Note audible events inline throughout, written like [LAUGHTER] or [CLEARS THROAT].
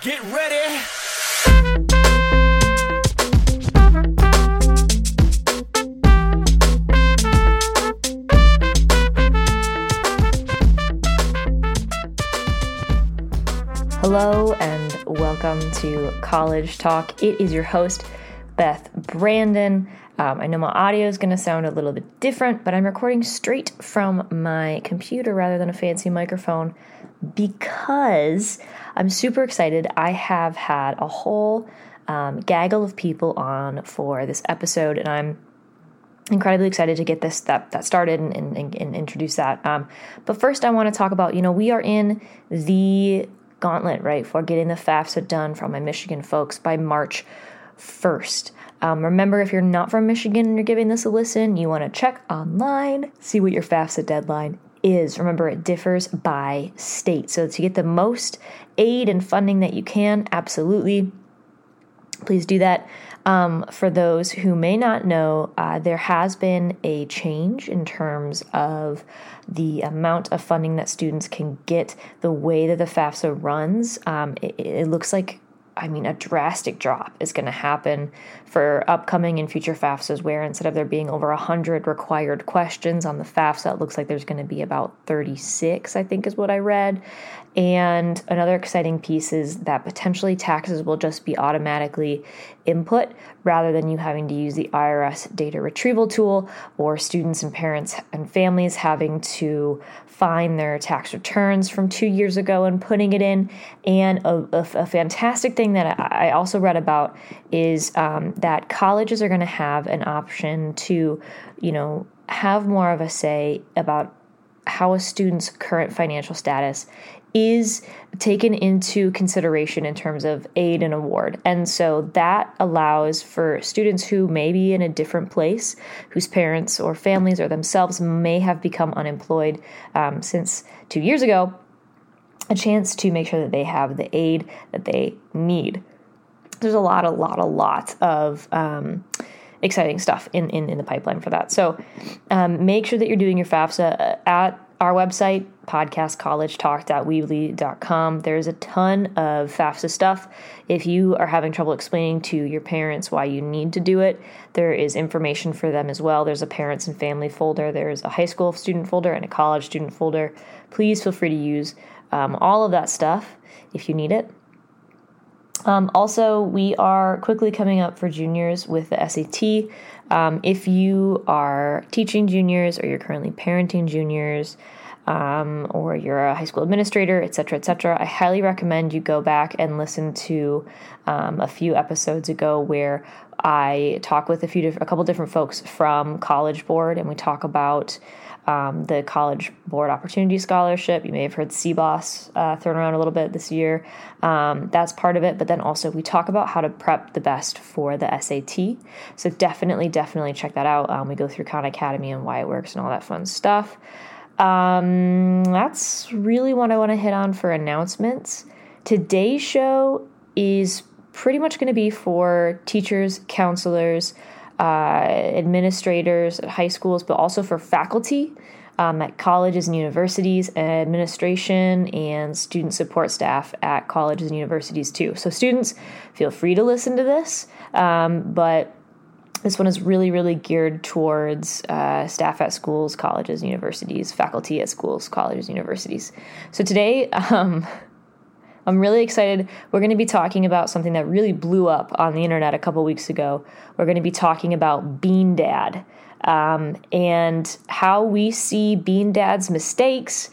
Get ready. Hello and welcome to College Talk. It is your host, Beth Brandon. Um, I know my audio is going to sound a little bit different, but I'm recording straight from my computer rather than a fancy microphone because I'm super excited. I have had a whole um, gaggle of people on for this episode, and I'm incredibly excited to get this that, that started and, and, and introduce that. Um, but first, I want to talk about you know we are in the gauntlet right for getting the FAFSA done from my Michigan folks by March 1st. Um, remember, if you're not from Michigan and you're giving this a listen, you want to check online, see what your FAFSA deadline is. Remember, it differs by state. So, to get the most aid and funding that you can, absolutely, please do that. Um, for those who may not know, uh, there has been a change in terms of the amount of funding that students can get, the way that the FAFSA runs. Um, it, it looks like I mean, a drastic drop is going to happen for upcoming and future FAFSAs, where instead of there being over 100 required questions on the FAFSA, it looks like there's going to be about 36, I think is what I read. And another exciting piece is that potentially taxes will just be automatically input rather than you having to use the IRS data retrieval tool or students and parents and families having to find their tax returns from two years ago and putting it in. And a, a, a fantastic thing that I also read about is um, that colleges are going to have an option to, you know, have more of a say about how a student's current financial status is taken into consideration in terms of aid and award. And so that allows for students who may be in a different place, whose parents or families or themselves may have become unemployed um, since two years ago, a chance to make sure that they have the aid that they need. There's a lot, a lot, a lot of. Um, exciting stuff in, in, in the pipeline for that. So um, make sure that you're doing your FAFSA at our website, podcastcollegetalk.weebly.com. There's a ton of FAFSA stuff. If you are having trouble explaining to your parents why you need to do it, there is information for them as well. There's a parents and family folder, there's a high school student folder, and a college student folder. Please feel free to use um, all of that stuff if you need it. Um, also, we are quickly coming up for juniors with the SAT. Um, if you are teaching juniors or you're currently parenting juniors, um, or you're a high school administrator, et cetera, et cetera, I highly recommend you go back and listen to um, a few episodes ago where I talk with a few, diff- a couple different folks from College Board, and we talk about um, the College Board Opportunity Scholarship. You may have heard CBOS uh, thrown around a little bit this year. Um, that's part of it. But then also, we talk about how to prep the best for the SAT. So definitely, definitely check that out. Um, we go through Khan Academy and why it works and all that fun stuff. Um, that's really what I want to hit on for announcements. Today's show is pretty much going to be for teachers, counselors, uh, administrators at high schools, but also for faculty um, at colleges and universities, administration, and student support staff at colleges and universities too. So, students, feel free to listen to this, um, but this one is really, really geared towards uh, staff at schools, colleges, universities, faculty at schools, colleges, universities. So today, [LAUGHS] um, I'm really excited. We're going to be talking about something that really blew up on the internet a couple weeks ago. We're going to be talking about Bean Dad um, and how we see Bean Dad's mistakes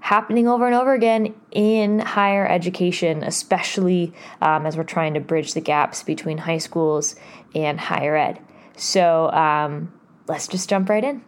happening over and over again in higher education, especially um, as we're trying to bridge the gaps between high schools and higher ed. So um, let's just jump right in.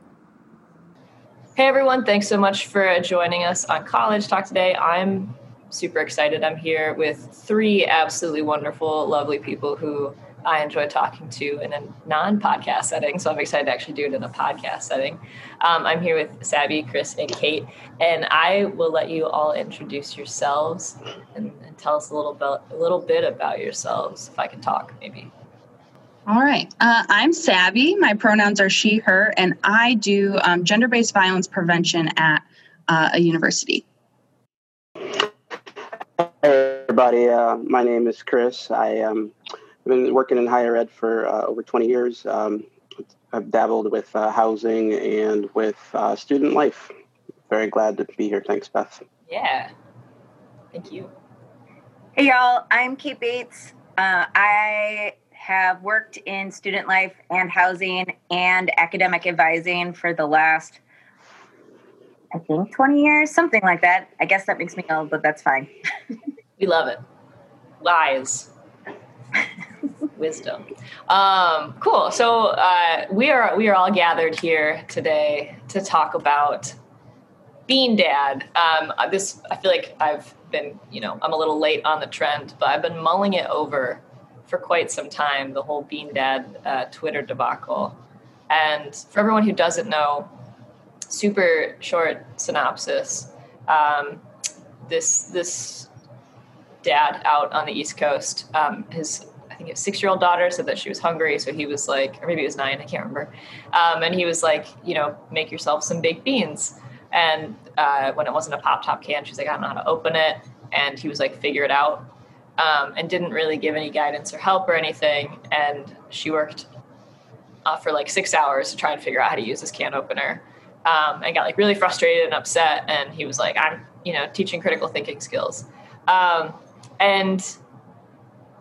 Hey everyone, thanks so much for joining us on College Talk today. I'm super excited. I'm here with three absolutely wonderful, lovely people who I enjoy talking to in a non podcast setting. So I'm excited to actually do it in a podcast setting. Um, I'm here with Sabby, Chris, and Kate, and I will let you all introduce yourselves and, and tell us a little bit, a little bit about yourselves, if I can talk, maybe. All right. Uh, I'm Sabby. My pronouns are she, her, and I do um, gender based violence prevention at uh, a university. Everybody. Uh, my name is Chris. I um, I've been working in higher ed for uh, over 20 years. Um, I've dabbled with uh, housing and with uh, student life. Very glad to be here. Thanks, Beth. Yeah. Thank you. Hey, y'all. I'm Kate Bates. Uh, I have worked in student life and housing and academic advising for the last, I think, 20 years, something like that. I guess that makes me old, but that's fine. [LAUGHS] we love it. Lies. [LAUGHS] wisdom. Um, cool. So uh, we are we are all gathered here today to talk about Bean Dad. Um, this I feel like I've been you know I'm a little late on the trend, but I've been mulling it over for quite some time. The whole Bean Dad uh, Twitter debacle, and for everyone who doesn't know, super short synopsis. Um, this this dad out on the East Coast, um, his I think his six year old daughter said that she was hungry. So he was like, or maybe it was nine, I can't remember. Um, and he was like, you know, make yourself some baked beans. And uh, when it wasn't a pop top can, she's like, I don't know how to open it. And he was like, figure it out. Um, and didn't really give any guidance or help or anything. And she worked uh, for like six hours to try and figure out how to use this can opener. Um, and got like really frustrated and upset. And he was like, I'm, you know, teaching critical thinking skills. Um, and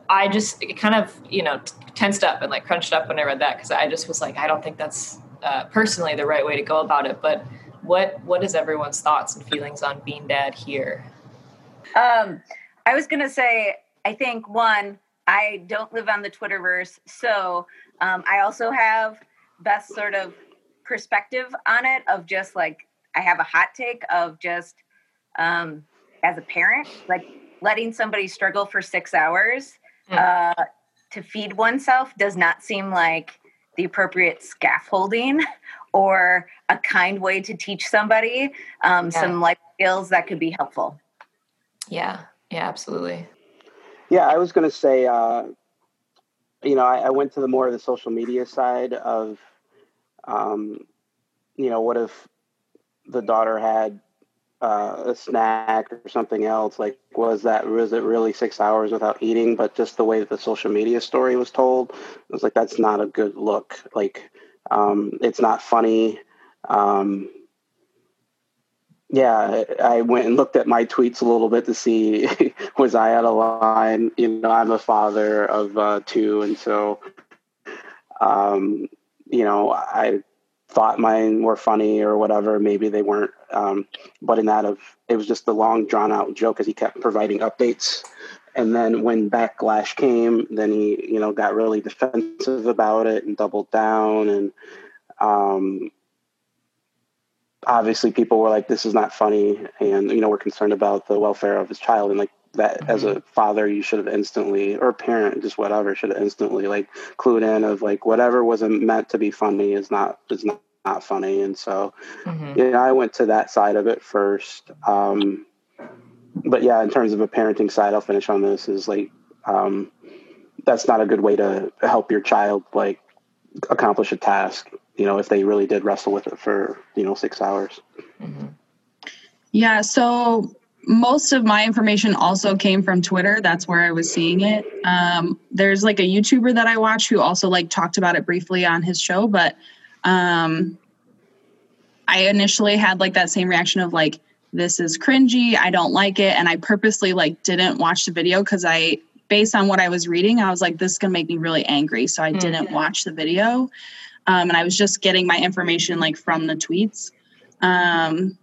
I just kind of, you know, tensed up and like crunched up when I read that because I just was like, I don't think that's uh, personally the right way to go about it. But what what is everyone's thoughts and feelings on bean dad here? Um, I was gonna say, I think one, I don't live on the Twitterverse, so um, I also have best sort of perspective on it of just like I have a hot take of just um, as a parent, like letting somebody struggle for six hours Hmm. uh, to feed oneself does not seem like the appropriate scaffolding [LAUGHS] or a kind way to teach somebody um, yeah. some life skills that could be helpful. Yeah, yeah, absolutely. Yeah, I was going to say, uh, you know, I, I, went to the more of the social media side of, um, you know, what if the daughter had uh, a snack or something else like was that was it really six hours without eating but just the way that the social media story was told? It was like that's not a good look. Like um, it's not funny. Um, yeah i went and looked at my tweets a little bit to see [LAUGHS] was i out of line? You know i'm a father of uh, two and so um, you know i thought mine were funny or whatever. Maybe they weren't. Um, but in that of it was just the long drawn out joke as he kept providing updates. And then when backlash came, then he you know got really defensive about it and doubled down. And um, obviously, people were like, "This is not funny," and you know we're concerned about the welfare of his child. And like that mm-hmm. as a father you should have instantly or parent just whatever should have instantly like clued in of like whatever wasn't meant to be funny is not is not, not funny and so mm-hmm. yeah i went to that side of it first um but yeah in terms of a parenting side i'll finish on this is like um that's not a good way to help your child like accomplish a task you know if they really did wrestle with it for you know six hours mm-hmm. yeah so most of my information also came from Twitter. That's where I was seeing it. Um, there's like a YouTuber that I watch who also like talked about it briefly on his show, but um, I initially had like that same reaction of like, this is cringy. I don't like it, and I purposely like didn't watch the video because I, based on what I was reading, I was like, this is gonna make me really angry, so I mm-hmm. didn't watch the video, um, and I was just getting my information like from the tweets. Um,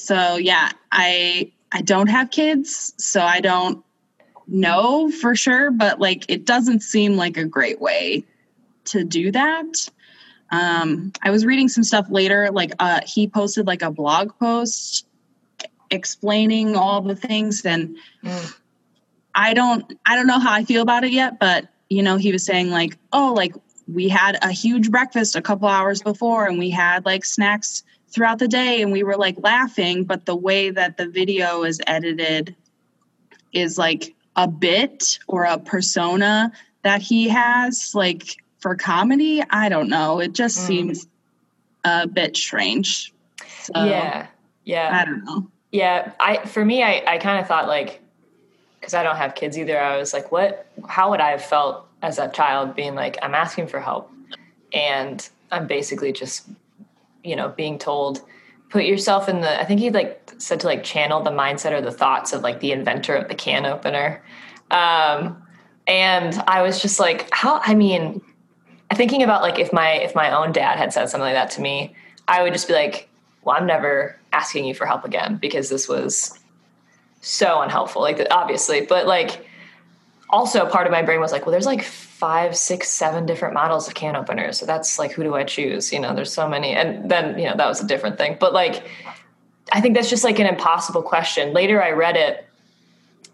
so yeah, I I don't have kids, so I don't know for sure, but like it doesn't seem like a great way to do that. Um, I was reading some stuff later, like uh, he posted like a blog post explaining all the things, and mm. I don't I don't know how I feel about it yet, but you know he was saying like oh like we had a huge breakfast a couple hours before, and we had like snacks throughout the day and we were like laughing but the way that the video is edited is like a bit or a persona that he has like for comedy i don't know. It just mm. seems a bit strange. So, yeah yeah. I don't know. Yeah i for me i, I kind of thought like because I don't have kids either, I was like, what, how would I have felt as a child being like, I'm asking for help and I'm basically just, you know, being told, put yourself in the, I think he like said to like channel the mindset or the thoughts of like the inventor of the can opener. Um, and I was just like, how, I mean, thinking about like if my, if my own dad had said something like that to me, I would just be like, well, I'm never asking you for help again because this was so unhelpful. Like obviously, but like also part of my brain was like, well, there's like five, six, seven different models of can openers. So that's like, who do I choose? You know, there's so many. And then, you know, that was a different thing. But like, I think that's just like an impossible question. Later, I read it,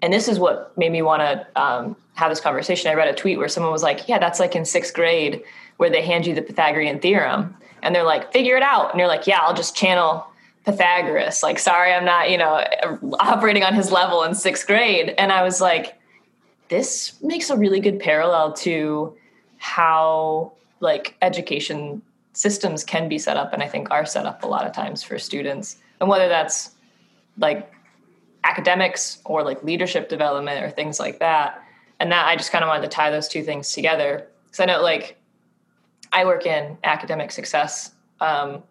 and this is what made me want to um, have this conversation. I read a tweet where someone was like, yeah, that's like in sixth grade where they hand you the Pythagorean theorem and they're like, figure it out. And you're like, yeah, I'll just channel Pythagoras. Like, sorry, I'm not, you know, operating on his level in sixth grade. And I was like, this makes a really good parallel to how like education systems can be set up and I think are set up a lot of times for students. And whether that's like academics or like leadership development or things like that. And that I just kind of wanted to tie those two things together. Because I know like I work in academic success um,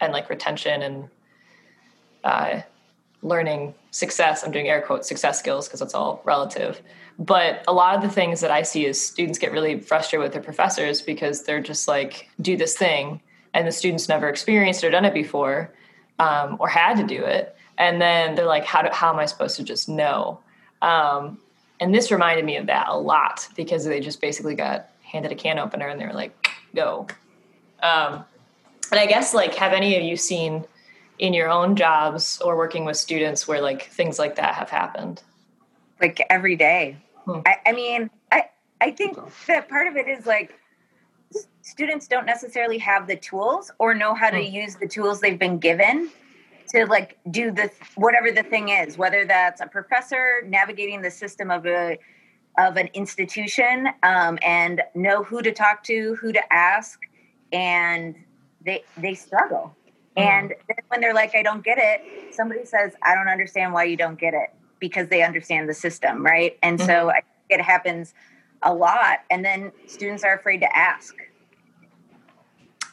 and like retention and uh, learning success. I'm doing air quotes success skills because it's all relative. But a lot of the things that I see is students get really frustrated with their professors because they're just like, do this thing. And the students never experienced or done it before um, or had to do it. And then they're like, how, do, how am I supposed to just know? Um, and this reminded me of that a lot because they just basically got handed a can opener and they were like, go. Um, and I guess like, have any of you seen in your own jobs or working with students where like things like that have happened? Like every day. Hmm. I, I mean, I I think that part of it is like students don't necessarily have the tools or know how to hmm. use the tools they've been given to like do the whatever the thing is whether that's a professor navigating the system of a of an institution um, and know who to talk to who to ask and they they struggle mm-hmm. and then when they're like i don't get it somebody says i don't understand why you don't get it because they understand the system right and mm-hmm. so I, it happens a lot and then students are afraid to ask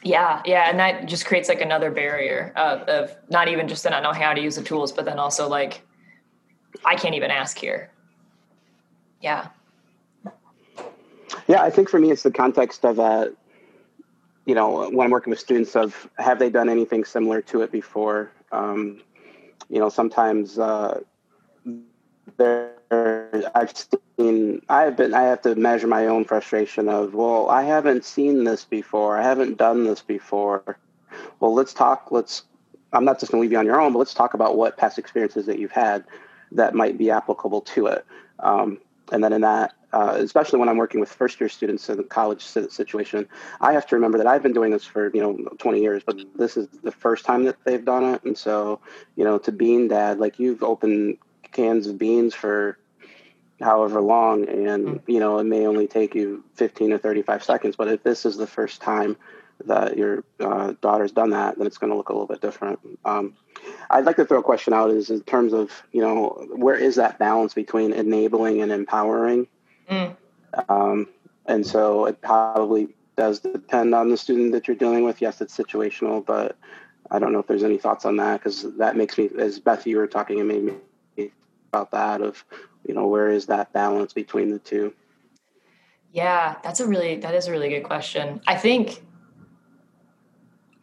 yeah yeah and that just creates like another barrier uh, of not even just to not know how to use the tools but then also like i can't even ask here yeah. Yeah, I think for me, it's the context of, uh, you know, when I'm working with students of have they done anything similar to it before? Um, you know, sometimes uh, there I've seen I've been I have to measure my own frustration of well I haven't seen this before. I haven't done this before. Well let's talk let's I'm not just going to leave you on your own but let's talk about what past experiences that you've had that might be applicable to it. Um, and then in that, uh, especially when I'm working with first year students in the college situation, I have to remember that I've been doing this for, you know, 20 years, but this is the first time that they've done it. And so, you know, to bean dad, like you've opened cans of beans for however long and you know it may only take you 15 or 35 seconds but if this is the first time that your uh, daughter's done that then it's going to look a little bit different um, I'd like to throw a question out is in terms of, you know, where is that balance between enabling and empowering? Mm. Um, and so it probably does depend on the student that you're dealing with. Yes, it's situational, but I don't know if there's any thoughts on that because that makes me, as Beth, you were talking, it made me about that of, you know, where is that balance between the two? Yeah, that's a really, that is a really good question. I think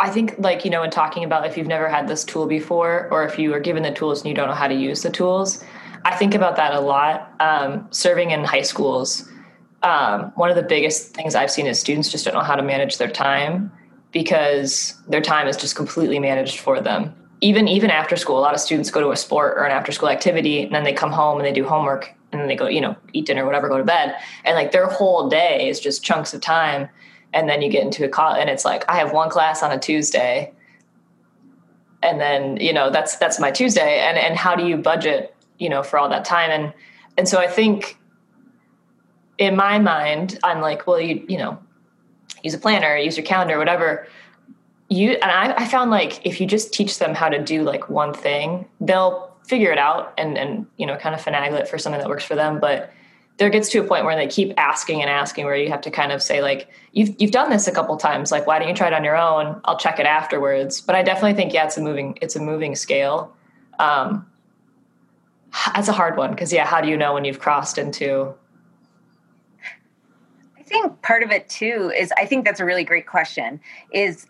I think, like, you know, in talking about if you've never had this tool before, or if you are given the tools and you don't know how to use the tools, I think about that a lot. Um, serving in high schools, um, one of the biggest things I've seen is students just don't know how to manage their time because their time is just completely managed for them. Even even after school, a lot of students go to a sport or an after school activity, and then they come home and they do homework, and then they go, you know, eat dinner, whatever, go to bed, and like their whole day is just chunks of time and then you get into a call and it's like i have one class on a tuesday and then you know that's that's my tuesday. And and how do you budget you know for all that time? And and so i think in my mind i'm like well you you know use a planner use your calendar whatever you and I, I found like if you just teach them how to do like one thing they'll figure it out and and you know kind of finagle it for something that works for them. But there gets to a point where they keep asking and asking where you have to kind of say like you've you've done this a couple times like why don't you try it on your own? I'll check it afterwards. But i definitely think yeah it's a moving it's a moving scale. Um that's a hard one because yeah how do you know when you've crossed into i think part of it too is i think that's a really great question is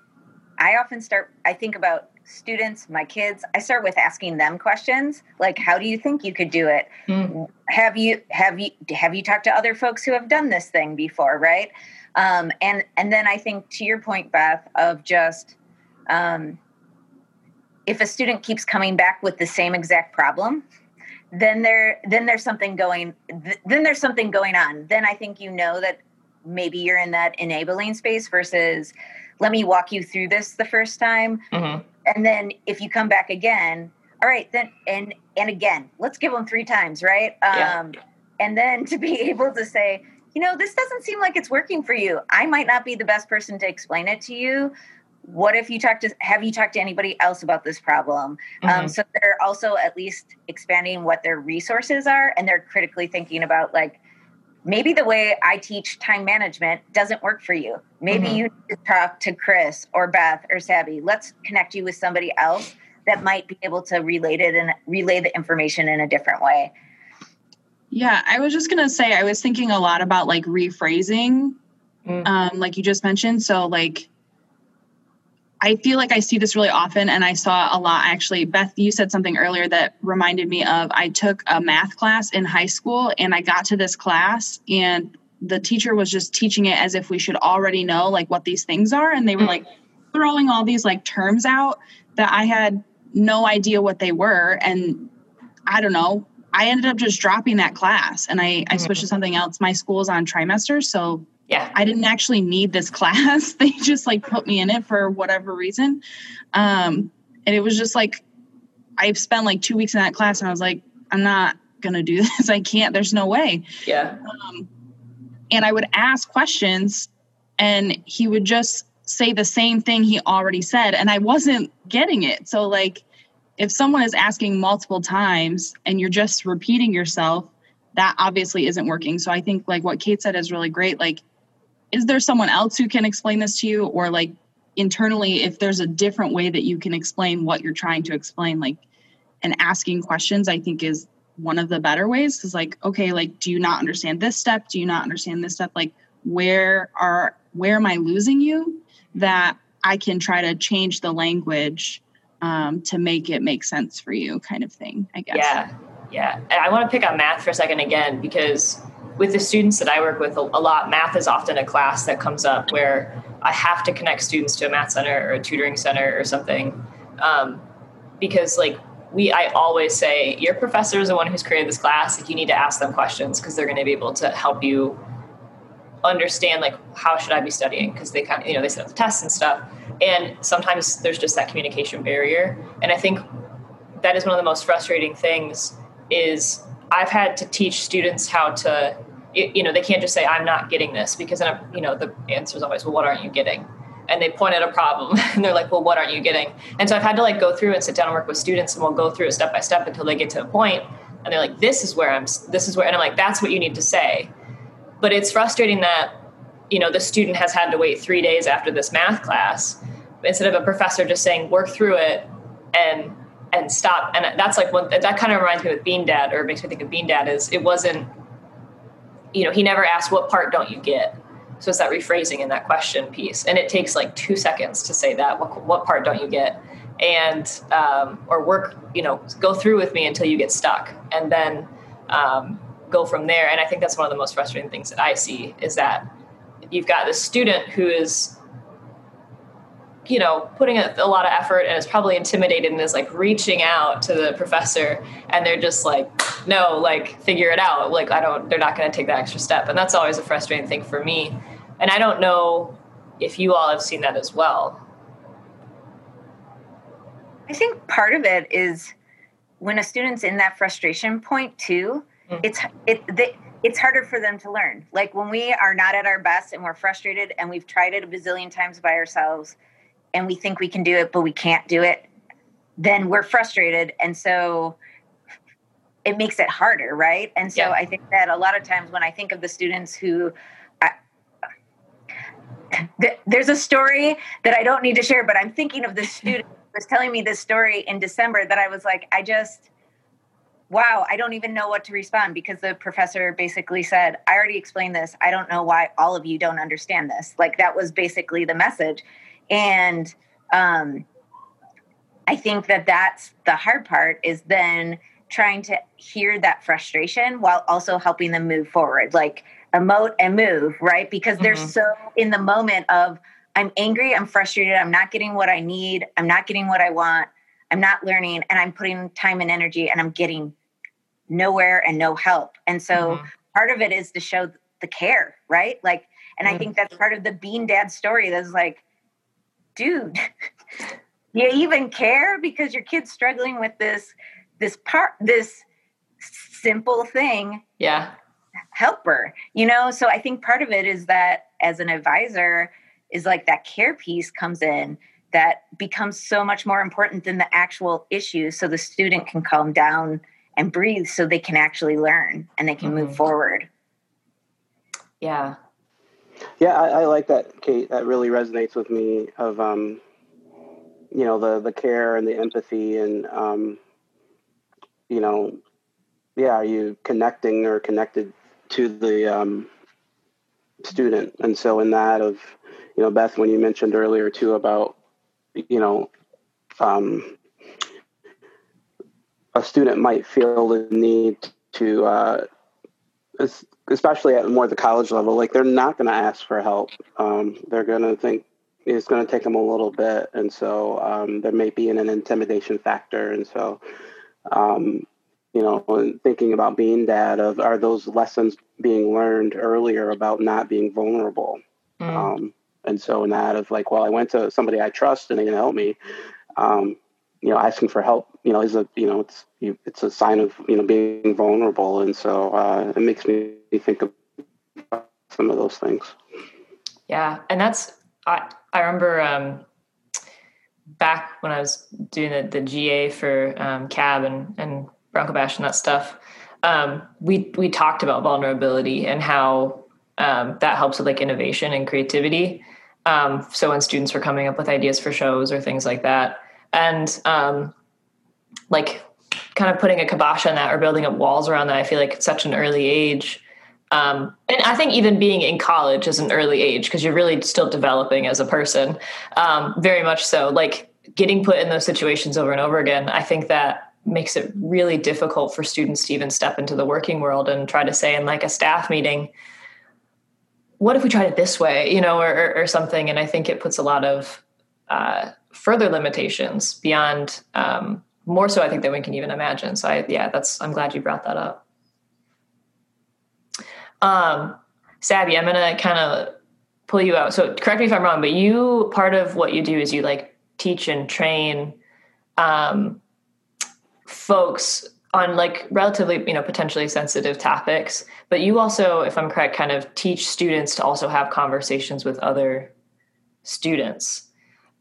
i often start i think about students, my kids, I start with asking them questions like how do you think you could do it? Mm. Have you have you have you talked to other folks who have done this thing before, right? Um, and and then I think to your point, Beth, of just um, if a student keeps coming back with the same exact problem, then there then there's something going then there's something going on. Then I think you know that maybe you're in that enabling space versus let me walk you through this the first time. Mm-hmm. And then if you come back again all right then and and again let's give them three times right? Yeah. um and then to be [LAUGHS] able to say you know this doesn't seem like it's working for you. I might not be the best person to explain it to you. What if you talk to have you talked to anybody else about this problem? Um, mm-hmm. um, so they're also at least expanding what their resources are and they're critically thinking about like maybe the way I teach time management doesn't work for you. Maybe mm-hmm. you need to talk to Chris or Beth or Sabby. Let's connect you with somebody else that might be able to relay it and relay the information in a different way. Yeah, I was just gonna say I was thinking a lot about like rephrasing, mm-hmm. um, like you just mentioned. So like I feel like I see this really often, and I saw a lot actually. Beth, you said something earlier that reminded me of I took a math class in high school, and I got to this class, and the teacher was just teaching it as if we should already know like what these things are, and they were like throwing all these like terms out that I had no idea what they were, and I don't know. I ended up just dropping that class, and I, I switched to mm-hmm. something else. My school is on trimesters, so yeah. I didn't actually need this [LAUGHS] class. They just like put me in it for whatever reason. Um and it was just like i spent like two weeks in that class and i was like i'm not gonna do [LAUGHS] this. I can't. There's no way. Yeah. Um, and i would ask questions and he would just say the same thing he already said and i wasn't getting it. So like if someone is asking multiple times and you're just repeating yourself that obviously isn't working. So i think like what kate said is really great. Like is there someone else who can explain this to you? Or like internally if there's a different way that you can explain what you're trying to explain like and asking questions i think is one of the better ways. Is like okay like do you not understand this step? Do you not understand this step? Like where are where am i losing you that i can try to change the language um, to make it make sense for you kind of thing i guess. Yeah. Yeah. I want to pick on math for a second again because with the students that I work with a, a lot, math is often a class that comes up where I have to connect students to a math center or a tutoring center or something. Um, because like we, I always say, your professor is the one who's created this class. Like you need to ask them questions because they're going to be able to help you understand like how should I be studying because they kind of you know they set up the tests and stuff. And sometimes there's just that communication barrier. And I think that is one of the most frustrating things is I've had to teach students how to it, you know they can't just say i'm not getting this because then you know the answer is always well what aren't you getting? And they point at a problem [LAUGHS] and they're like well what aren't you getting? And so i've had to like go through and sit down and work with students and we'll go through it step by step until they get to a point and they're like this is where i'm this is where and i'm like that's what you need to say. But it's frustrating that you know the student has had to wait three days after this math class instead of a professor just saying work through it and and stop and that's like one that kind of reminds me of bean dad or makes me think of bean dad is it wasn't you know, he never asked what part don't you get. So it's that rephrasing in that question piece, and it takes like two seconds to say that. What, what part don't you get? And um, or work, you know, go through with me until you get stuck, and then um, go from there. And I think that's one of the most frustrating things that I see is that you've got this student who is you know putting a, a, lot of effort and is probably intimidated and is like reaching out to the professor and they're just like no like figure it out. Like i don't they're not going to take that extra step. And that's always a frustrating thing for me. And i don't know if you all have seen that as well. I think part of it is when a student's in that frustration point too mm-hmm. it's it they, it's harder for them to learn. Like when we are not at our best and we're frustrated and we've tried it a bazillion times by ourselves and we think we can do it but we can't do it then we're frustrated and so it makes it harder, right? And so yeah. I think that a lot of times when I think of the students who I, [SIGHS] there's a story that I don't need to share, but I'm thinking of this [LAUGHS] student who was telling me this story in December that I was like, I just, wow, I don't even know what to respond because the professor basically said, I already explained this. I don't know why all of you don't understand this. Like that was basically the message. And um, I think that that's the hard part is then trying to hear that frustration while also helping them move forward. Like, emote and move, right? Because they're mm-hmm. so in the moment of I'm angry, I'm frustrated, I'm not getting what I need, I'm not getting what I want, I'm not learning, and I'm putting time and energy and I'm getting nowhere and no help. And so mm-hmm. part of it is to show the care, right? Like, and mm-hmm. I think that's part of the bean dad story that's like, dude, [LAUGHS] you even care because your kid's struggling with this this part this simple thing. Yeah. Helper you know? So i think part of it is that as an advisor is like that care piece comes in that becomes so much more important than the actual issue so the student can calm down and breathe so they can actually learn and they can mm-hmm. move forward. Yeah yeah I, I, like that kate that really resonates with me of um you know the the care and the empathy and um you know yeah are you connecting or connected to the um, student. And so, in that, of you know, Beth, when you mentioned earlier too about you know, um, a student might feel the need to, uh, especially at more the college level, like they're not going to ask for help. Um, they're going to think it's going to take them a little bit, and so um, there may be an, an intimidation factor, and so um, you know, thinking about bean dad of are those lessons being learned earlier about not being vulnerable. Mm. Um, and so in that of like, well, I went to somebody I trust and they can help me. You know, asking for help, you know, is a you know, it's you, it's a sign of you know being vulnerable, and so uh, it makes me think of some of those things. Yeah, and that's I I remember um, back when I was doing the, the GA for um, CAB and and Bronco Bash and that stuff, um, we we talked about vulnerability and how um, that helps with like innovation and creativity. Um, so when students were coming up with ideas for shows or things like that, and um, like kind of putting a kibosh on that or building up walls around that, I feel like at such an early age. Um, and I think even being in college is an early age because you're really still developing as a person, um, very much so. Like getting put in those situations over and over again, I think that makes it really difficult for students to even step into the working world and try to say in like a staff meeting what if we tried it this way you know or, or something and i think it puts a lot of uh, further limitations beyond um, more so i think than we can even imagine. So i yeah that's i'm glad you brought that up. Um sabby i'm gonna kind of pull you out. So correct me if i'm wrong but you part of what you do is you like teach and train um, folks on like relatively you know potentially sensitive topics. But you also if i'm correct kind of teach students to also have conversations with other students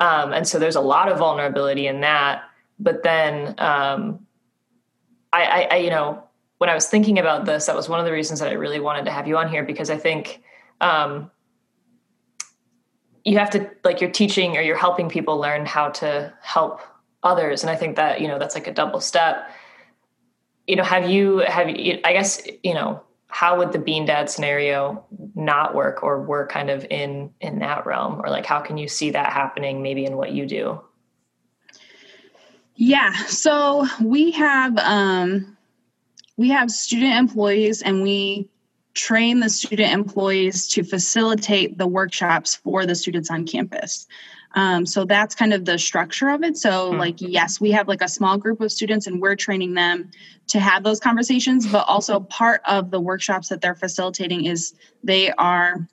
um, and so there's a lot of vulnerability in that. But then um, I, I, I, you know when i was thinking about this that was one of the reasons that i really wanted to have you on here because i think um, you have to like you're teaching or you're helping people learn how to help others. And i think that you know that's like a double step. You know have you have you i guess you know how would the bean dad scenario not work or work kind of in in that realm? Or like how can you see that happening maybe in what you do? Yeah so we have um we have student employees and we train the student employees to facilitate the workshops for the students on campus um, so that's kind of the structure of it. So, mm. like, yes, we have like a small group of students and we're training them to have those conversations, but also part of the workshops that they're facilitating is they are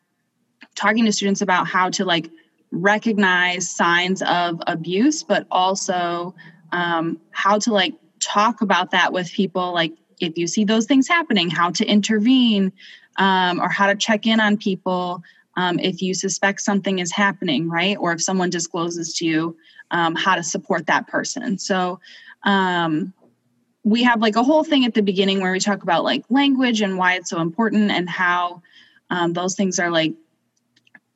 talking to students about how to like recognize signs of abuse, but also um, how to like talk about that with people like if you see those things happening, how to intervene um, or how to check in on people um, if you suspect something is happening, right? Or if someone discloses to you, um, how to support that person. So, um, we have like a whole thing at the beginning where we talk about like language and why it's so important and how um, those things are like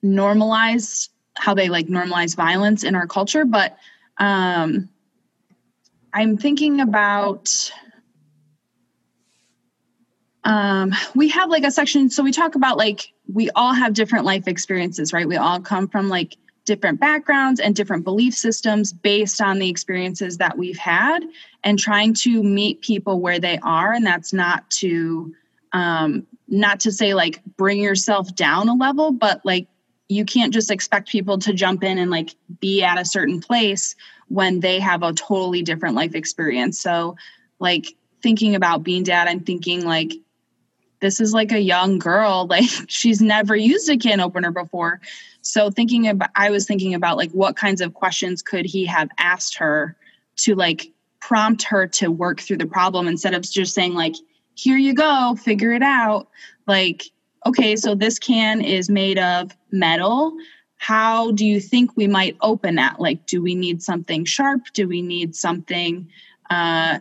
normalized how they like normalize violence in our culture but um i'm thinking about um we have like a section so we talk about like we all have different life experiences right? We all come from like different backgrounds and different belief systems based on the experiences that we've had and trying to meet people where they are and that's not to um not to say like bring yourself down a level but like you can't just expect people to jump in and like be at a certain place when they have a totally different life experience. So like thinking about bean dad i'm thinking like this is like a young girl [LAUGHS] like she's never used a can opener before. So thinking about i was thinking about like what kinds of questions could he have asked her to like prompt her to work through the problem instead of just saying like here you go figure it out. Like okay so this can is made of metal. How do you think we might open that? Like do we need something sharp? Do we need something uh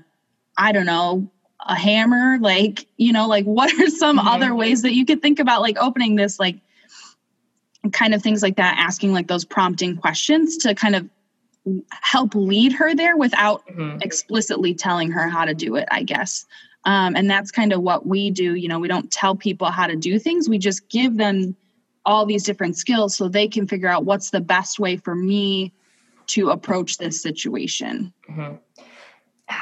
i don't know a hammer like you know like what are some mm-hmm. other ways that you could think about like opening this like kind of things like that asking like those prompting questions to kind of help lead her there without mm-hmm. explicitly telling her how to do it i guess um, and that's kind of what we do you know we don't tell people how to do things we just give them all these different skills so they can figure out what's the best way for me to approach this situation mm-hmm.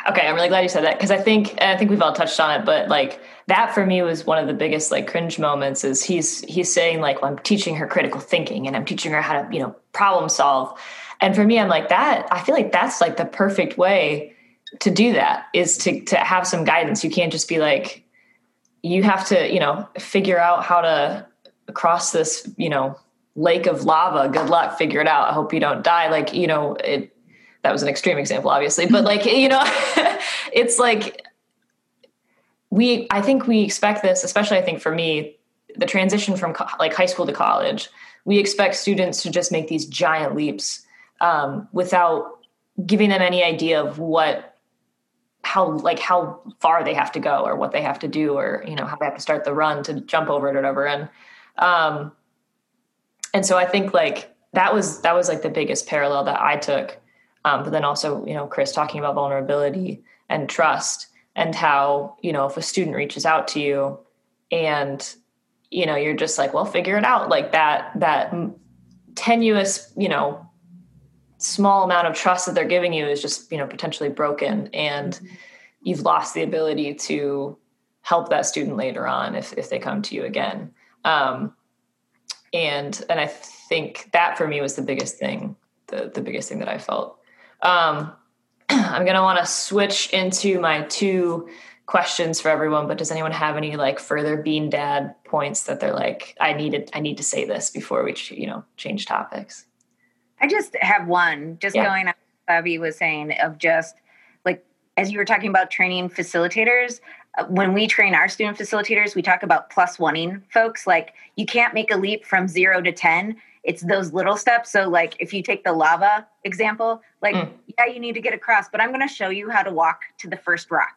Okay, I'm really glad you said that because I think I think we've all touched on it, but like that for me was one of the biggest like cringe moments. Is he's he's saying like well, I'm teaching her critical thinking and I'm teaching her how to you know problem solve, and for me I'm like that. I feel like that's like the perfect way to do that is to to have some guidance. You can't just be like you have to you know figure out how to cross this you know lake of lava. Good luck, figure it out. I hope you don't die. Like you know it that was an extreme example obviously but like you know [LAUGHS] it's like we i think we expect this especially i think for me the transition from co- like high school to college we expect students to just make these giant leaps um, without giving them any idea of what how like how far they have to go or what they have to do or you know how they have to start the run to jump over it or whatever. And um and so i think like that was that was like the biggest parallel that i took um, but then also, you know, Chris talking about vulnerability and trust and how, you know, if a student reaches out to you and, you know, you're just like, well, figure it out. Like that, that tenuous, you know, small amount of trust that they're giving you is just, you know, potentially broken. And mm-hmm. you've lost the ability to help that student later on if, if they come to you again. Um, and, and I think that for me was the biggest thing, the, the biggest thing that I felt. Um, [CLEARS THROAT] I'm going to want to switch into my two questions for everyone, but does anyone have any like further bean dad points that they're like, I needed, I need to say this before we, you know, change topics? I just have one, just yeah. going on Sabby was saying of just like, as you were talking about training facilitators, uh, when we train our student facilitators, we talk about plus oneing folks. Like you can't make a leap from zero to 10 it's those little steps. So, like if you take the lava example, like, mm. yeah, you need to get across, but I'm going to show you how to walk to the first rock.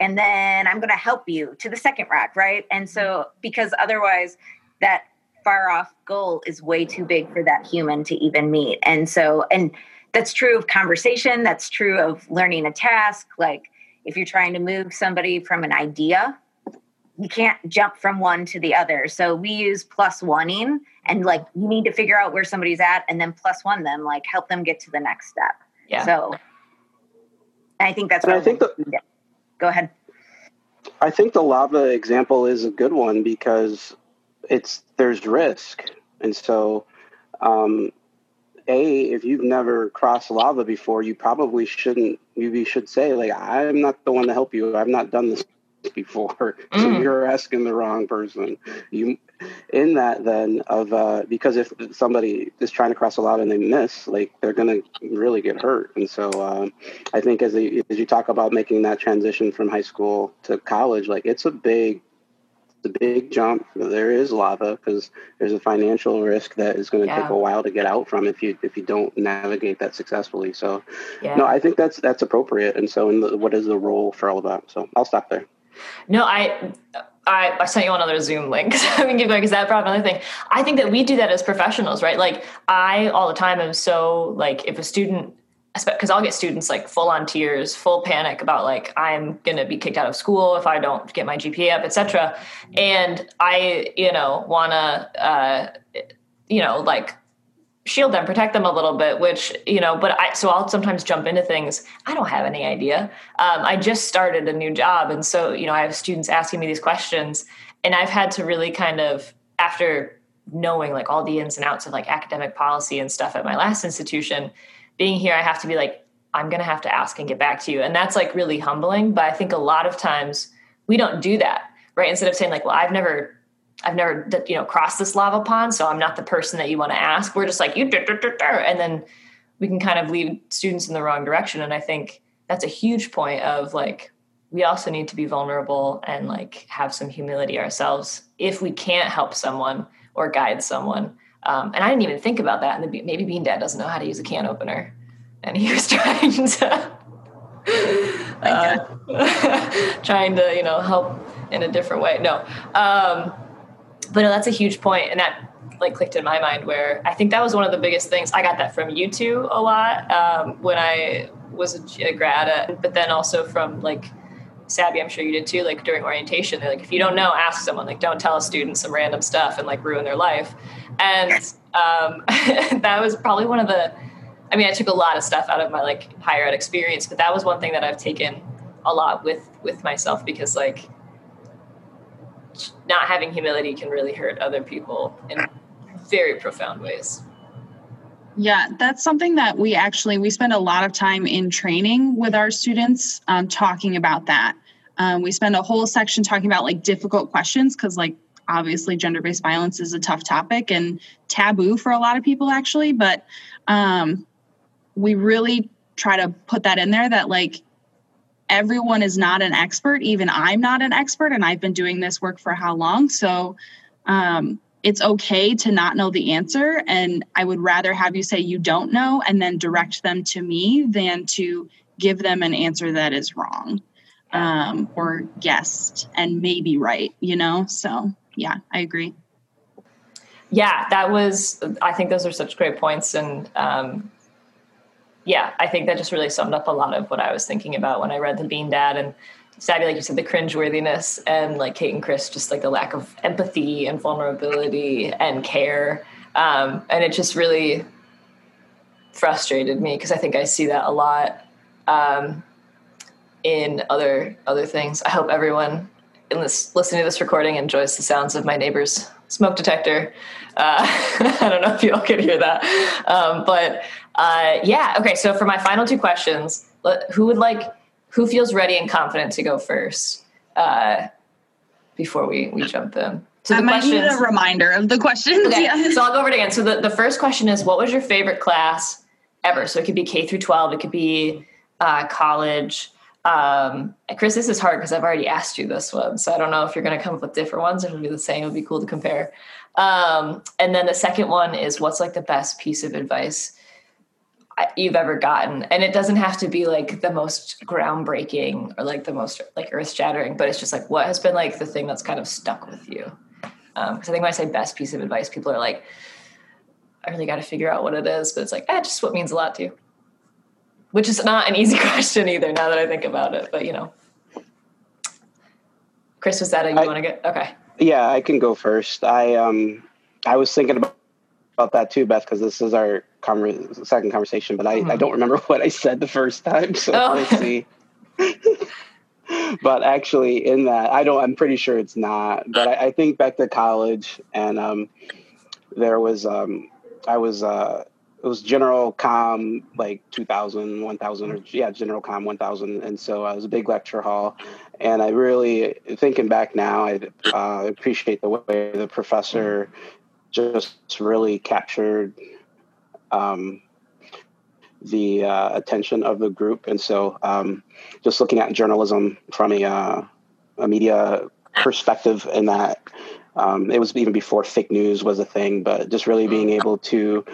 And then I'm going to help you to the second rock, right? And so, because otherwise, that far off goal is way too big for that human to even meet. And so, and that's true of conversation, that's true of learning a task. Like, if you're trying to move somebody from an idea you can't jump from one to the other. So we use plus oneing and like you need to figure out where somebody's at and then plus one them, like help them get to the next step. Yeah. So I think that's what I think the, go ahead. I think the lava example is a good one because it's there's risk. And so um a if you've never crossed lava before you probably shouldn't you should say like i'm not the one to help you i've not done this before [LAUGHS] mm. so you're asking the wrong person you in that then of uh because if somebody is trying to cross a lot and they miss like they're gonna really get hurt and so um i think as, as you talk about making that transition from high school to college like it's a big a big jump. There is lava because there's a financial risk that is going to yeah. take a while to get out from if you if you don't navigate that successfully. So, yeah. no, I think that's that's appropriate. And so, in the, what is the role for all of that? So, I'll stop there. No, I. I, I sent you another Zoom link. [LAUGHS] So I can give because that brought another thing. I think that we do that as professionals, right? Like I all the time am so like if a student because I'll get students like full on tears, full panic about like I'm gonna be kicked out of school if I don't get my GPA up, etc. And I, you know, wanna, uh, you know, like shield them, protect them a little bit. Which you know, but I so I'll sometimes jump into things I don't have any idea. Um, I just started a new job, and so you know I have students asking me these questions, and I've had to really kind of after knowing like all the ins and outs of like academic policy and stuff at my last institution being here, I have to be like, I'm going to have to ask and get back to you. And that's like really humbling. But I think a lot of times we don't do that, right? Instead of saying like, well, I've never, I've never, you know, crossed this lava pond, so I'm not the person that you want to ask. We're just like, you, and then we can kind of lead students in the wrong direction. And I think that's a huge point of like, we also need to be vulnerable and like have some humility ourselves if we can't help someone or guide someone um, and I didn't even think about that. And maybe Bean Dad doesn't know how to use a can opener, and he was [LAUGHS] trying to uh, [LAUGHS] trying to you know help in a different way. No, um, but no, that's a huge point, and that like clicked in my mind. Where I think that was one of the biggest things. I got that from you two a lot um, when I was a, grad, at, but then also from like Sabby, I'm sure you did too, like during orientation, they're like, if you don't know, ask someone, like don't tell a student some random stuff and like ruin their life. And um, [LAUGHS] that was probably one of the, I mean, I took a lot of stuff out of my like higher ed experience, but that was one thing that I've taken a lot with, with myself because like not having humility can really hurt other people in very profound ways. Yeah, that's something that we actually we spend a lot of time in training with our students um, talking about that. Um, we spend a whole section talking about like difficult questions because like obviously gender based violence is a tough topic and taboo for a lot of people actually, but um, we really try to put that in there that like everyone is not an expert. Even I'm not an expert, and I've been doing this work for how long? So um, it's okay to not know the answer. And I would rather have you say you don't know and then direct them to me than to give them an answer that is wrong um, or guessed and maybe right, you know? So, yeah, I agree. Yeah, that was, I think those are such great points. And um, yeah, I think that just really summed up a lot of what I was thinking about when I read The Bean Dad. And Sabby, like you said, the cringeworthiness and like Kate and Chris, just like the lack of empathy and vulnerability and care. Um, and it just really frustrated me because I think I see that a lot um, in other other things. I hope everyone in this listening to this recording enjoys the sounds of my neighbor's smoke detector. Uh, [LAUGHS] I don't know if you all can hear that, um, but uh, yeah. Okay, so for my final two questions, who would like who feels ready and confident to go first uh, before we, we jump in? So the I might need a reminder of the questions. Okay, yeah. so I'll go over it again. So the, the first question is, what was your favorite class ever? So it could be K through 12, it could be uh, college. Um, Chris, this is hard because I've already asked you this one. So I don't know if you're going to come up with different ones. If it'll be the same, it would be cool to compare. Um, and then the second one is, what's like the best piece of advice you've ever gotten. And it doesn't have to be like the most groundbreaking or like the most like earth shattering but it's just like what has been like the thing that's kind of stuck with you? Because um, i think when i say best piece of advice people are like i really got to figure out what it is but it's like eh, just what means a lot to you. Which is not an [LAUGHS] easy question either now that i think about it but you know. Chris was that a you want to get? Okay. Yeah i can go first. I um i was thinking about about that too, Beth, because this is our conver- second conversation. But I, mm-hmm. I don't remember [LAUGHS] what I said the first time, so oh. let's see. [LAUGHS] but actually, in that, I don't. I'm pretty sure it's not. But I, I think back to college, and um, there was um, I was uh, it was General Com like 2000, 1000, or yeah, General Com 1000, and so I was a big lecture hall, and I really thinking back now, I uh, appreciate the way the professor just really captured um, the uh, attention of the group. And so, um, just looking at journalism from a, uh, a media perspective in that um, it was even before fake news was a thing, but just really being mm. able to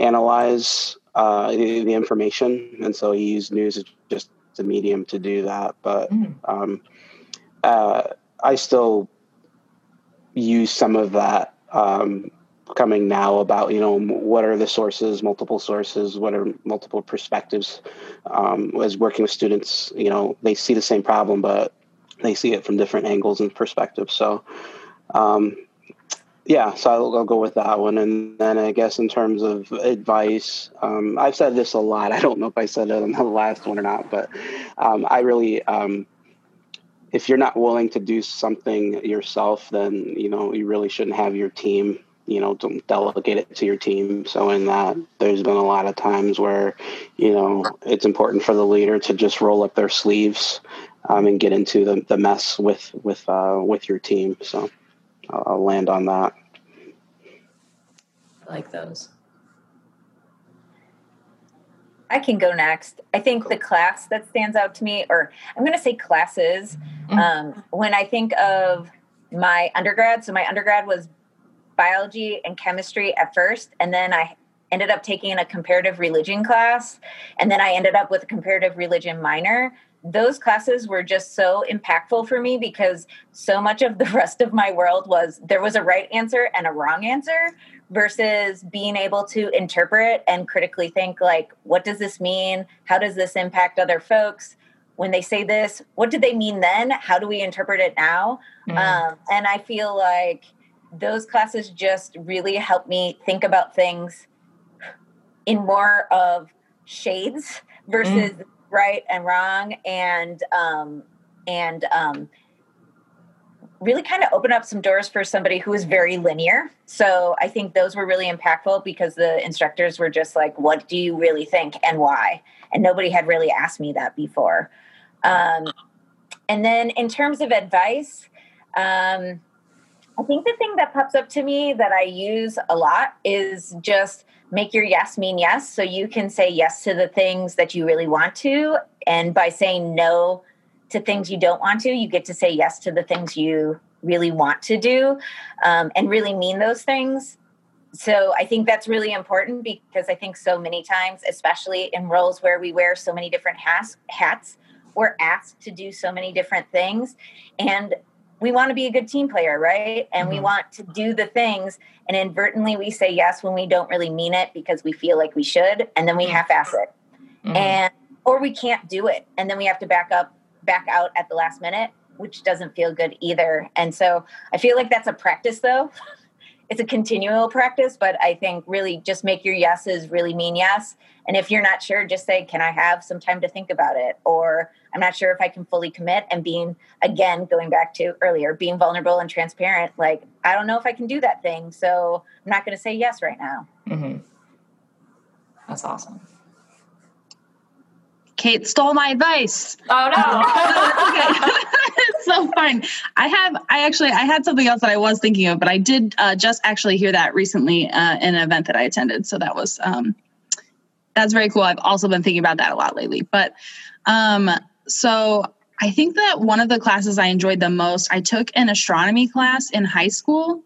analyze uh, the, the, information. And so he used news as just a medium to do that. But mm. um, uh, I still use some of that um, coming now about you know what are the sources multiple sources what are multiple perspectives? Um, as working with students you know they see the same problem but they see it from different angles and perspectives. So um, yeah so I'll, I'll, go with that one. And then i guess in terms of advice um, i've said this a lot. [LAUGHS] I don't know if i said it on the last one or not but um, i really um, if you're not willing to do something yourself then you know you really shouldn't have your team you know don't delegate it to your team so in that there's been a lot of times where you know it's important for the leader to just roll up their sleeves um, and get into the, the mess with with uh, with your team so I'll, I'll land on that I like those I can go next. I think the class that stands out to me, or I'm going to say classes, mm-hmm. um, when I think of my undergrad, so my undergrad was biology and chemistry at first, and then I ended up taking a comparative religion class, and then I ended up with a comparative religion minor. Those classes were just so impactful for me because so much of the [LAUGHS] rest of my world was there was a right answer and a wrong answer versus being able to interpret and critically think like what does this mean how does this impact other folks when they say this what did they mean then how do we interpret it now mm. um, and i feel like those classes just really helped me think about things in more of shades versus mm. right and wrong and um and um really kind of open up some doors for somebody who is very linear. So i think those were really impactful because the instructors were just like what do you really think and why? And nobody had really asked me that before. Um, and then in terms of advice um, I think the thing that pops up to me that I use a lot is just make your yes mean yes. So you can say yes to the things that you really want to. And by saying no to things you don't want to, you get to say yes to the things you really want to do um, and really mean those things. So I think that's really important because I think so many times, especially in roles where we wear so many different hats, hats we're asked to do so many different things. And we want to be a good team player, right? And mm-hmm. we want to do the things. And inadvertently, we say yes when we don't really mean it because we feel like we should, and then we mm-hmm. half-ass it, mm-hmm. and or we can't do it, and then we have to back up, back out at the last minute, which doesn't feel good either. And so, I feel like that's a practice, though. [LAUGHS] it's a continual practice, but I think really just make your yeses really mean yes. And if you're not sure, just say, Can I have some time to think about it? Or I'm not sure if I can fully commit. And being, again, going back to earlier, being vulnerable and transparent, like, I don't know if I can do that thing. So I'm not going to say yes right now. Mm-hmm. That's awesome. Kate stole my advice. Oh no. [LAUGHS] Okay. It's [LAUGHS] so fine. I have I actually I had something else that I was thinking of, but I did uh, just actually hear that recently uh, in an event that I attended. So that was um, that's very cool. I've also been thinking about that a lot lately. But um, so I think that one of the classes I enjoyed the most, I took an astronomy class in high school.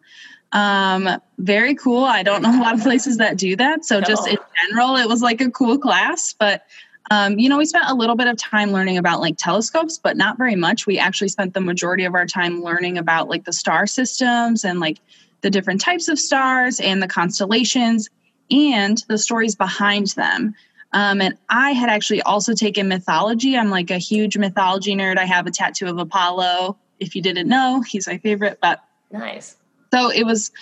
Um, very cool. I don't know a lot of places that do that. So just in general, it was like a cool class, but um, you know, we spent a little bit of time learning about like telescopes, but not very much. We actually spent the majority of our time learning about like the star systems and like the different types of stars and the constellations and the stories behind them. Um, and I had actually also taken mythology. I'm like a huge mythology nerd. I have a tattoo of Apollo. If you didn't know, he's my favorite. But nice. So it was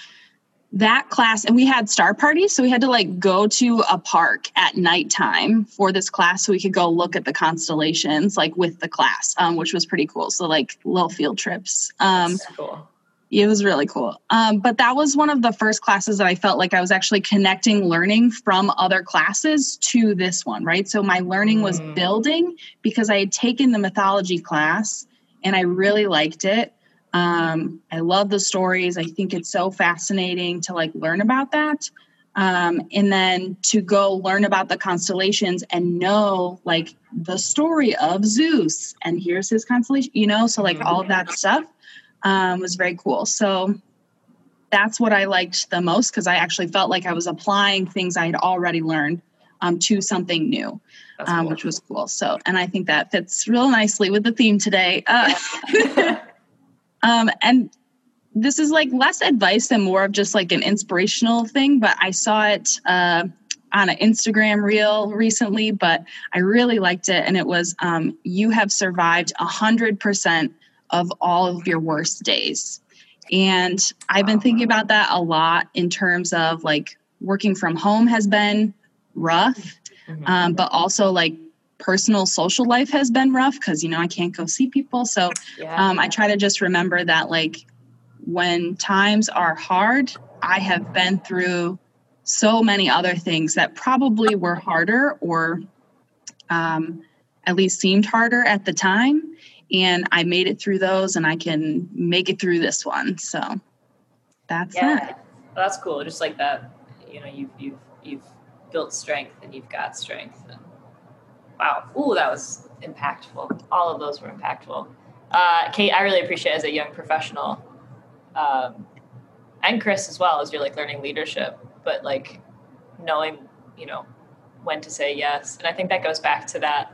that class and we had star parties so we had to like go to a park at nighttime for this class so we could go look at the constellations like with the class um, which was pretty cool so like little field trips um, cool. it was really cool um, but that was one of the first classes that i felt like i was actually connecting learning from other classes to this one right so my learning was mm. building because i had taken the mythology class and i really liked it um, I love the stories. I think it's so fascinating to like learn about that. Um, and then to go learn about the constellations and know like the story of Zeus and here's his constellation, you know, so like all of that stuff um, was very cool. So that's what I liked the most because I actually felt like I was applying things I had already learned um, to something new, um, cool. which was cool. So, and I think that fits real nicely with the theme today. Uh, [LAUGHS] [LAUGHS] um, and this is like less advice and more of just like an inspirational thing, but I saw it uh, on an Instagram reel recently, but I really liked it. And it was um, You have survived 100% of all of your worst days. And I've been thinking about that a lot in terms of like working from home has been rough, mm-hmm. um, but also like personal social life has been rough because, you know, I can't go see people. So yeah. um, I try to just remember that like when times are hard, I have been through so many other things that probably were harder or um, at least seemed harder at the time. And I made it through those and I can make it through this one. So that's yeah. it. that's cool. Just like that, you know, you've, you've, you've built strength and you've got strength. And wow. Ooh, that was impactful. All of those were impactful. Uh, Kate, I really appreciate as a young professional, um, and Chris as well, as you're like learning leadership but like knowing, you know, when to say yes. And I think that goes back to that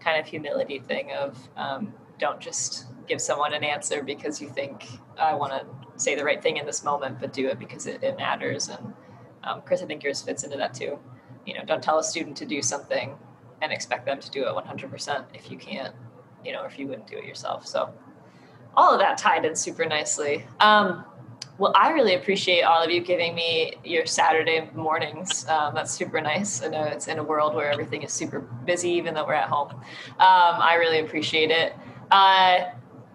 kind of humility thing of um, don't just give someone an answer because you think I want to say the right thing in this moment, but do it because it, it matters. And um, Chris, I think yours fits into that too. You know, don't tell a student to do something and expect them to do it 100% if you can't, you know, if you wouldn't do it yourself. So all of that tied in super nicely. Um, well, I really appreciate all of you giving me your Saturday mornings. Um, that's super nice. I know it's in a world where everything is super busy, even though we're at home. Um, I really appreciate it. Uh,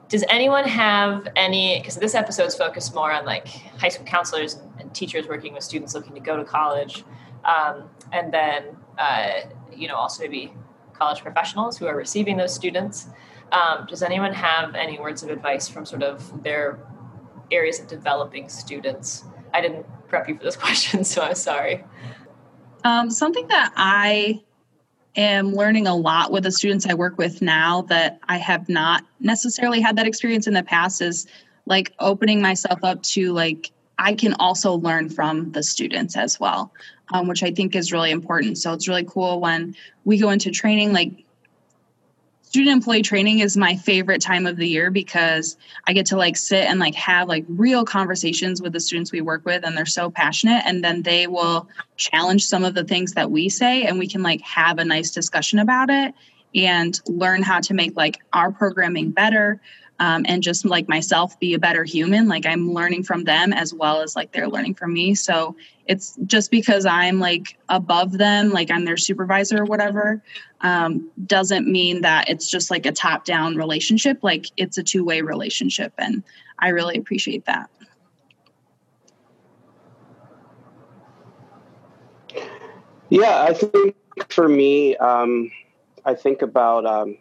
does anyone have any? Because this episode's focused more on like high school counselors and teachers working with students looking to go to college, um, and then uh, you know also maybe college professionals who are receiving those students. Um, does anyone have any words of advice from sort of their areas of developing students? I didn't prep you for this [LAUGHS] question, so I'm sorry. Um, something that I am learning a lot with the students I work with now that I have not necessarily had that experience in the past is like opening myself up to like I can also learn from the students as well, um, which I think is really important. So it's really cool when we go into training, like student employee training is my favorite time of the year because I get to like sit and like have like real conversations with the students we work with and they're so passionate and then they will challenge some of the things that we say and we can like have a nice discussion about it and learn how to make like our programming better um, and just like myself be a better human like i'm learning from them as well as like they're learning from me. So it's just because i'm like above them like i'm their supervisor or whatever um, doesn't mean that it's just like a top down relationship. Like it's a two-way relationship and i really appreciate that. Yeah i think for me um, i think about um,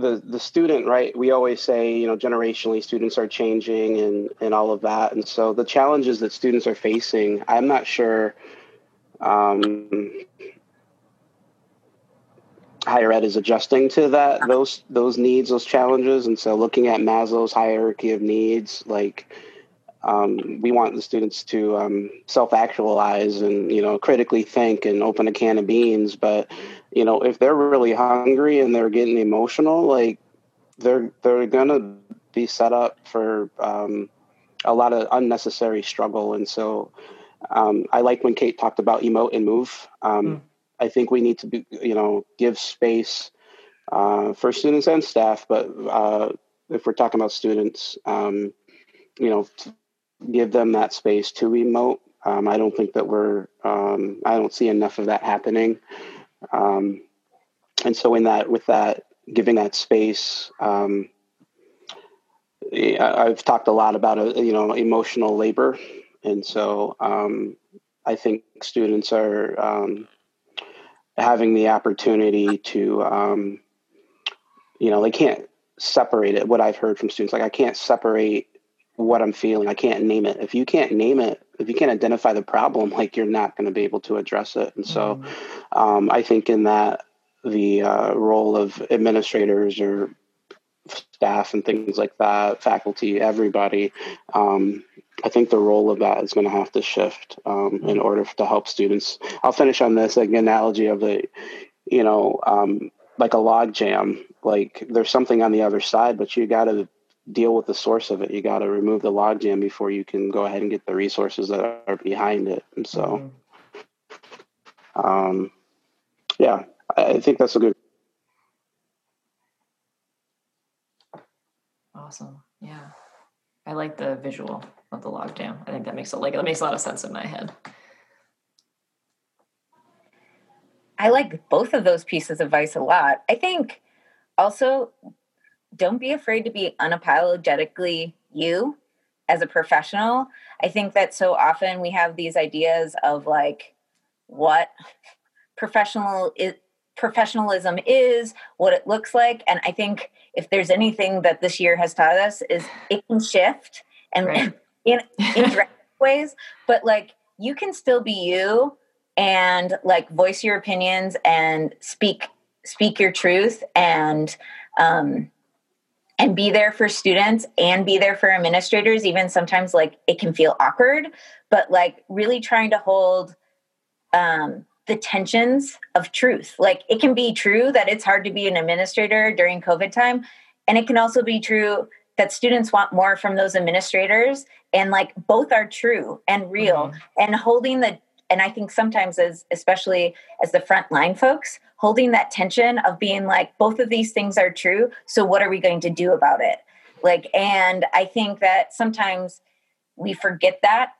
the the student right we always say you know generationally students are changing and and all of that. And so the challenges that students are facing i'm not sure um, higher ed is adjusting to that those those needs those challenges. And so looking at maslow's hierarchy of needs like um, we want the students to um, self-actualize and you know critically think and open a can of beans. But you know, if they're really hungry and they're getting emotional, like they're they're gonna be set up for um, a lot of unnecessary struggle. And so, um, I like when Kate talked about emote and move. Um, mm. I think we need to be, you know, give space uh, for students and staff, but uh, if we're talking about students, um, you know, give them that space to emote. Um, I don't think that we're, um, I don't see enough of that happening. Um, and so in that, with that, giving that space, um, I've talked a lot about, uh, you know, emotional labor. And so um, I think students are um, having the opportunity to, um, you know, they can't separate it. What I've heard from students, like I can't separate what I'm feeling. I can't name it. If you can't name it, if you can't identify the problem, [LAUGHS] like you're not going to be able to address it. And so, mm-hmm. um, I think in that the uh, role of administrators or staff and things like that, faculty, everybody. Um, I think the role of that is going to have to shift um, in order to help students. I'll finish on this like analogy of the, you know, um, like a log jam. Like there's something on the other side, but you got to deal with the source of it. You got to remove the log jam before you can go ahead and get the resources that are behind it. And so, mm-hmm. um, yeah, I think that's a good. Awesome. Yeah. I like the visual of the log jam. I think that makes a like that makes a lot of sense in my head. I like both of those pieces of advice a lot. I think also don't be afraid to be unapologetically you as a professional. I think that so often we have these ideas of like what professional is professionalism is, what it looks like. And I think if there's anything that this year has taught us is it can shift and right. [LAUGHS] in in [LAUGHS] ways, but like you can still be you and like voice your opinions and speak speak your truth and um and be there for students and be there for administrators even sometimes like it can feel awkward but like really trying to hold um the tensions of truth. Like it can be true that it's hard to be an administrator during COVID time. And it can also be true that students want more from those administrators. And like both are true and real. Mm-hmm. And holding the, and I think sometimes as, especially as the frontline folks, holding that tension of being like, both of these things are true. So what are we going to do about it? Like, and I think that sometimes we forget that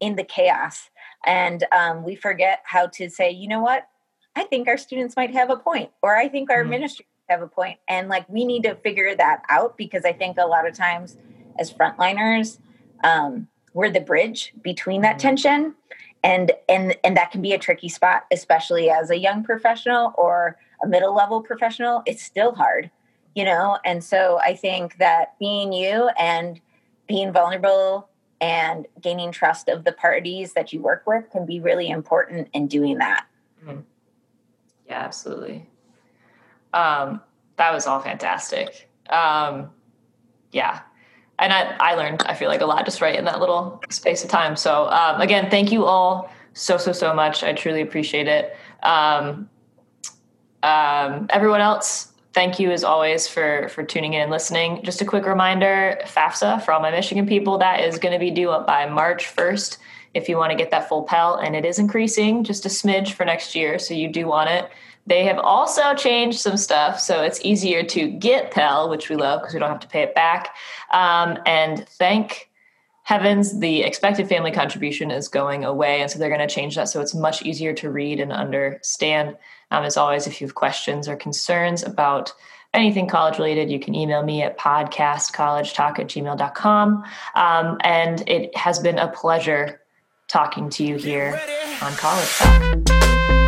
in the chaos and um, we forget how to say you know what i think our students might have a point or i think our mm-hmm. ministry have a point and like we need to figure that out because i think a lot of times as frontliners um, we're the bridge between that mm-hmm. tension and and and that can be a tricky spot especially as a young professional or a middle level professional it's still hard you know and so i think that being you and being vulnerable and gaining trust of the parties that you work with can be really important in doing that. Mm-hmm. Yeah, absolutely. Um, that was all fantastic. Um, yeah. And I, I learned, I feel like a lot just right in that little space of time. So um, again, thank you all so, so, so much. I truly appreciate it. Um, um, everyone else, thank you as always for for tuning in and listening. Just a quick reminder, FAFSA for all my Michigan people, that is going to be due up by March 1st if you want to get that full Pell, and it is increasing just a smidge for next year, so you do want it. They have also changed some stuff, so it's easier to get Pell, which we love because we don't have to pay it back. Um, and thank heavens, the expected family contribution is going away, and so they're going to change that so it's much easier to read and understand. Um, as always, if you have questions or concerns about anything college related, you can email me at podcastcollegetalk at gmail.com. Um, and it has been a pleasure talking to you here on College Talk.